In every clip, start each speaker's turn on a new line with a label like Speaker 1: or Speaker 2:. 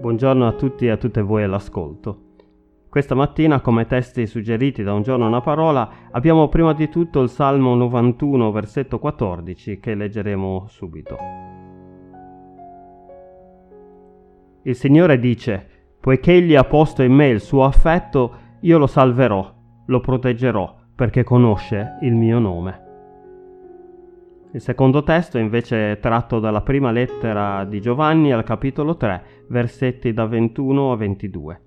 Speaker 1: Buongiorno a tutti e a tutte voi all'ascolto. Questa mattina, come testi suggeriti da un giorno una parola, abbiamo prima di tutto il Salmo 91, versetto 14, che leggeremo subito. Il Signore dice, poiché Egli ha posto in me il suo affetto, io lo salverò, lo proteggerò, perché conosce il mio nome. Il secondo testo è invece tratto dalla prima lettera di Giovanni al capitolo 3, versetti da 21 a 22.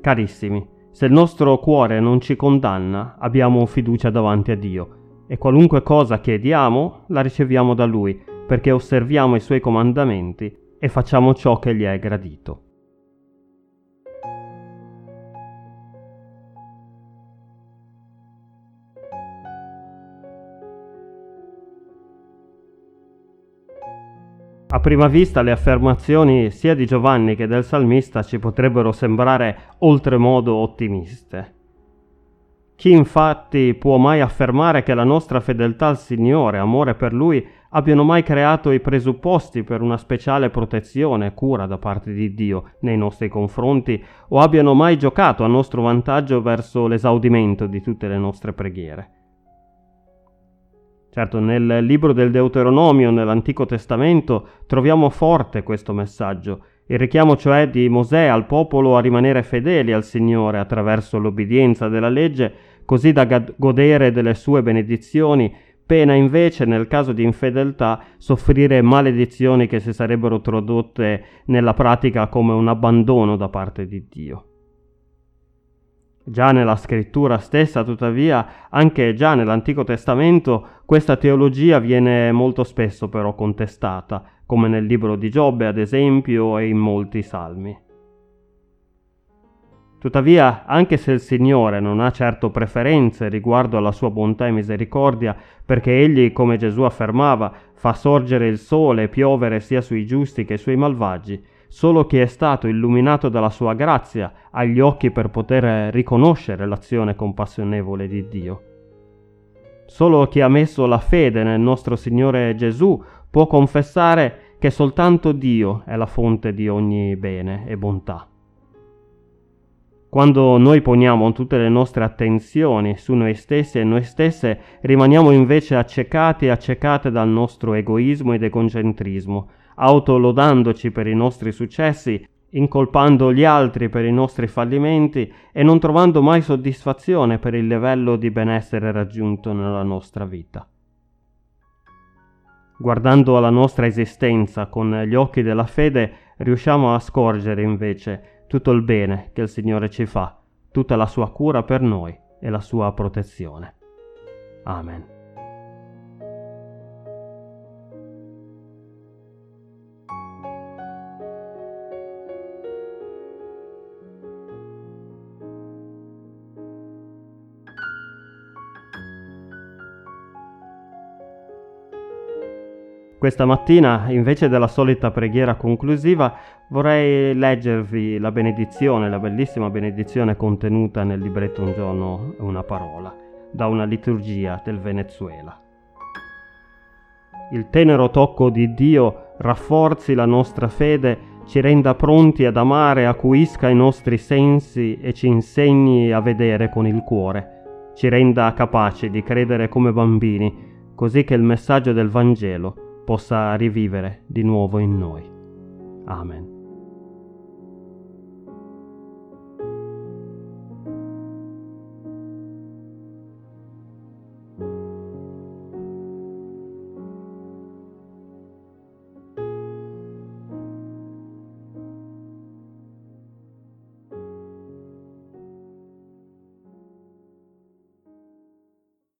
Speaker 1: Carissimi, se il nostro cuore non ci condanna, abbiamo fiducia davanti a Dio e qualunque cosa chiediamo la riceviamo da Lui, perché osserviamo i Suoi comandamenti e facciamo ciò che gli è gradito. A prima vista le affermazioni sia di Giovanni che del salmista ci potrebbero sembrare oltremodo ottimiste. Chi infatti può mai affermare che la nostra fedeltà al Signore, amore per Lui, abbiano mai creato i presupposti per una speciale protezione e cura da parte di Dio nei nostri confronti o abbiano mai giocato a nostro vantaggio verso l'esaudimento di tutte le nostre preghiere? Certo, nel libro del Deuteronomio, nell'Antico Testamento, troviamo forte questo messaggio, il richiamo cioè di Mosè al popolo a rimanere fedeli al Signore attraverso l'obbedienza della legge, così da godere delle sue benedizioni, pena invece nel caso di infedeltà soffrire maledizioni che si sarebbero tradotte nella pratica come un abbandono da parte di Dio. Già nella scrittura stessa, tuttavia, anche già nell'Antico Testamento, questa teologia viene molto spesso però contestata, come nel libro di Giobbe ad esempio e in molti salmi. Tuttavia, anche se il Signore non ha certo preferenze riguardo alla sua bontà e misericordia, perché egli, come Gesù affermava, fa sorgere il sole e piovere sia sui giusti che sui malvagi, Solo chi è stato illuminato dalla sua grazia ha gli occhi per poter riconoscere l'azione compassionevole di Dio. Solo chi ha messo la fede nel nostro Signore Gesù può confessare che soltanto Dio è la fonte di ogni bene e bontà. Quando noi poniamo tutte le nostre attenzioni su noi stessi e noi stesse, rimaniamo invece accecati e accecate dal nostro egoismo ed egocentrismo, autolodandoci per i nostri successi, incolpando gli altri per i nostri fallimenti e non trovando mai soddisfazione per il livello di benessere raggiunto nella nostra vita. Guardando alla nostra esistenza con gli occhi della fede, riusciamo a scorgere invece tutto il bene che il Signore ci fa, tutta la sua cura per noi e la sua protezione. Amen. Questa mattina, invece della solita preghiera conclusiva, vorrei leggervi la benedizione, la bellissima benedizione contenuta nel libretto Un giorno una parola, da una liturgia del Venezuela. Il tenero tocco di Dio rafforzi la nostra fede, ci renda pronti ad amare, acuisca i nostri sensi e ci insegni a vedere con il cuore, ci renda capaci di credere come bambini, così che il messaggio del Vangelo possa rivivere di nuovo in noi. Amen.